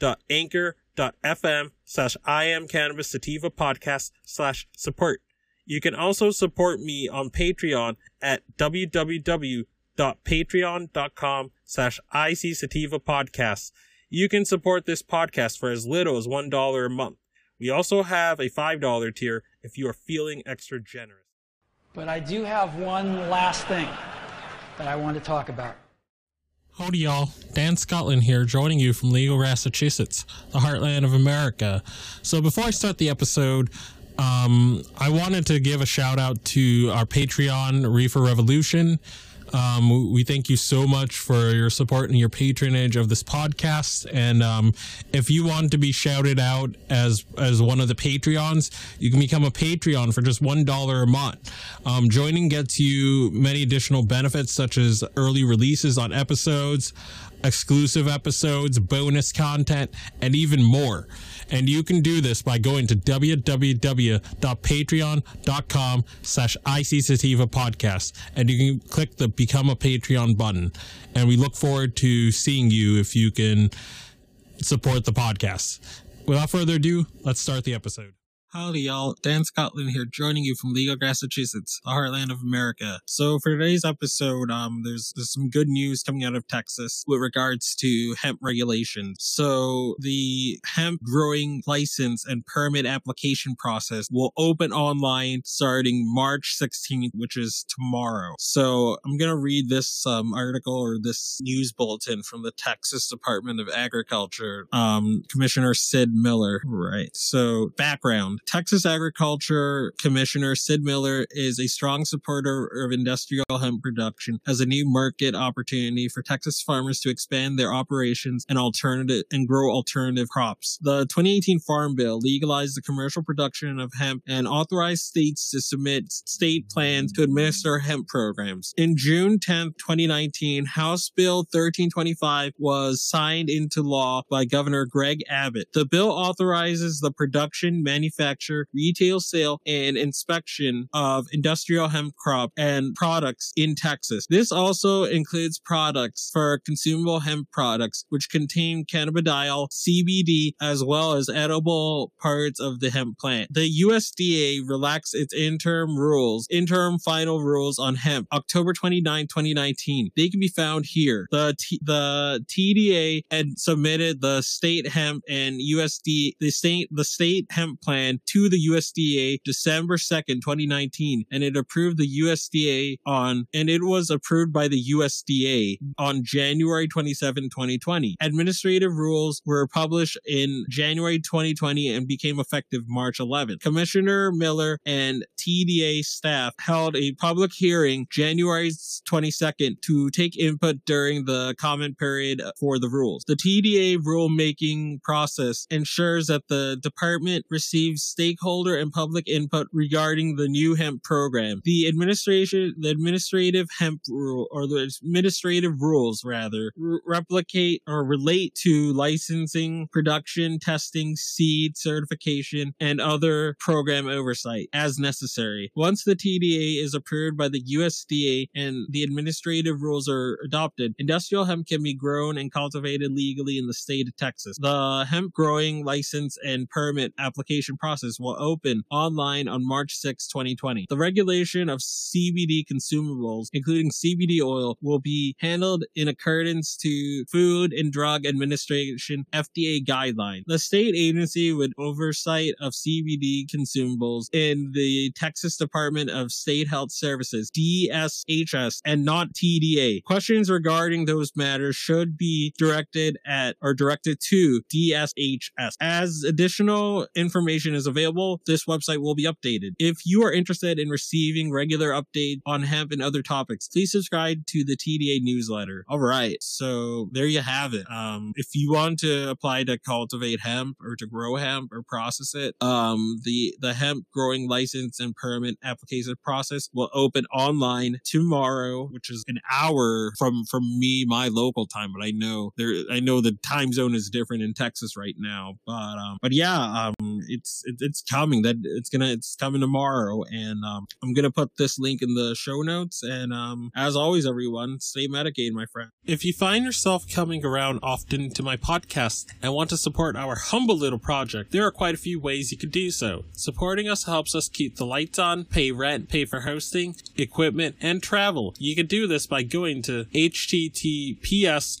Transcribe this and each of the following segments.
www.anchor.fm slash I am cannabis sativa podcast slash support. You can also support me on Patreon at www.patreon.com slash IC Sativa. You can support this podcast for as little as $1 a month. We also have a $5 tier if you are feeling extra generous. But I do have one last thing that I want to talk about. Howdy, y'all. Dan Scotland here, joining you from Legal, Massachusetts, the heartland of America. So, before I start the episode, um, I wanted to give a shout out to our Patreon, Reefer Revolution. Um, we thank you so much for your support and your patronage of this podcast. And um, if you want to be shouted out as as one of the Patreons, you can become a Patreon for just one dollar a month. Um, joining gets you many additional benefits, such as early releases on episodes, exclusive episodes, bonus content, and even more. And you can do this by going to www.patreon.com slash ICSativa podcast. And you can click the become a Patreon button. And we look forward to seeing you if you can support the podcast. Without further ado, let's start the episode. Howdy, y'all. Dan Scotland here, joining you from Legal, Massachusetts, the heartland of America. So, for today's episode, um, there's there's some good news coming out of Texas with regards to hemp regulations. So, the hemp growing license and permit application process will open online starting March 16th, which is tomorrow. So, I'm gonna read this um, article or this news bulletin from the Texas Department of Agriculture, um, Commissioner Sid Miller. Right. So, background. Texas Agriculture Commissioner Sid Miller is a strong supporter of industrial hemp production as a new market opportunity for Texas farmers to expand their operations and alternative and grow alternative crops. The 2018 Farm Bill legalized the commercial production of hemp and authorized states to submit state plans to administer hemp programs. In June 10, 2019, House Bill 1325 was signed into law by Governor Greg Abbott. The bill authorizes the production, manufacturing, manufacture, retail sale, and inspection of industrial hemp crop and products in Texas. This also includes products for consumable hemp products, which contain cannabidiol, CBD, as well as edible parts of the hemp plant. The USDA relaxed its interim rules, interim final rules on hemp, October 29, 2019. They can be found here. The, T- the TDA had submitted the state hemp and USD, the state, the state hemp plan to the USDA December 2nd, 2019, and it approved the USDA on, and it was approved by the USDA on January 27, 2020. Administrative rules were published in January 2020 and became effective March 11th. Commissioner Miller and TDA staff held a public hearing January 22nd to take input during the comment period for the rules. The TDA rulemaking process ensures that the department receives stakeholder and public input regarding the new hemp program. The administration, the administrative hemp rule, or the administrative rules rather, replicate or relate to licensing, production, testing, seed certification, and other program oversight as necessary. Once the TDA is approved by the USDA and the administrative rules are adopted, industrial hemp can be grown and cultivated legally in the state of Texas. The hemp growing license and permit application process process will open online on March 6, 2020. The regulation of CBD consumables, including CBD oil, will be handled in accordance to Food and Drug Administration FDA guidelines. The state agency with oversight of CBD consumables in the Texas Department of State Health Services, DSHS, and not TDA. Questions regarding those matters should be directed at or directed to DSHS. As additional information is available, this website will be updated. If you are interested in receiving regular updates on hemp and other topics, please subscribe to the TDA newsletter. All right, so there you have it. Um, if you want to apply to cultivate hemp or to grow hemp or process it, um, the the hemp growing license and permit application process will open online tomorrow, which is an hour from from me, my local time. But I know there, I know the time zone is different in Texas right now. But um, but yeah, um, it's it, it's coming. That it's gonna it's coming tomorrow, and um, I'm gonna put this link in the show notes. And um, as always, everyone, stay medicated, my friend. If you find yourself coming around often to my podcast and want to support our humble little project, there are quite a few ways you could do so. Supporting us helps us keep the lights on, pay rent, pay for hosting, equipment, and travel. You can do this by going to https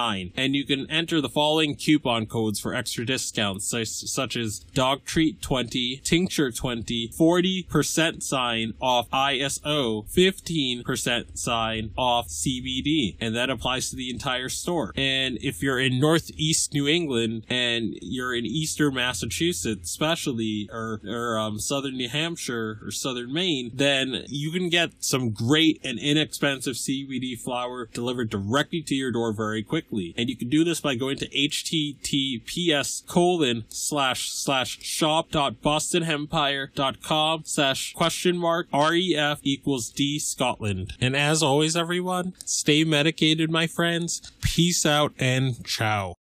and you can enter the following coupon codes for extra discounts such, such as dog treat 20 tincture 20 40% sign off iso 15% sign off cbd and that applies to the entire store. And if you're in northeast new england and you're in eastern massachusetts especially or, or um, southern new hampshire or southern maine then you can get some great and inexpensive cbd flower delivered directly to your door very quickly and you can do this by going to https colon slash slash shop dot bostonhempire.com slash question mark ref equals d scotland. And as always everyone stay medicated my friends. Peace out and ciao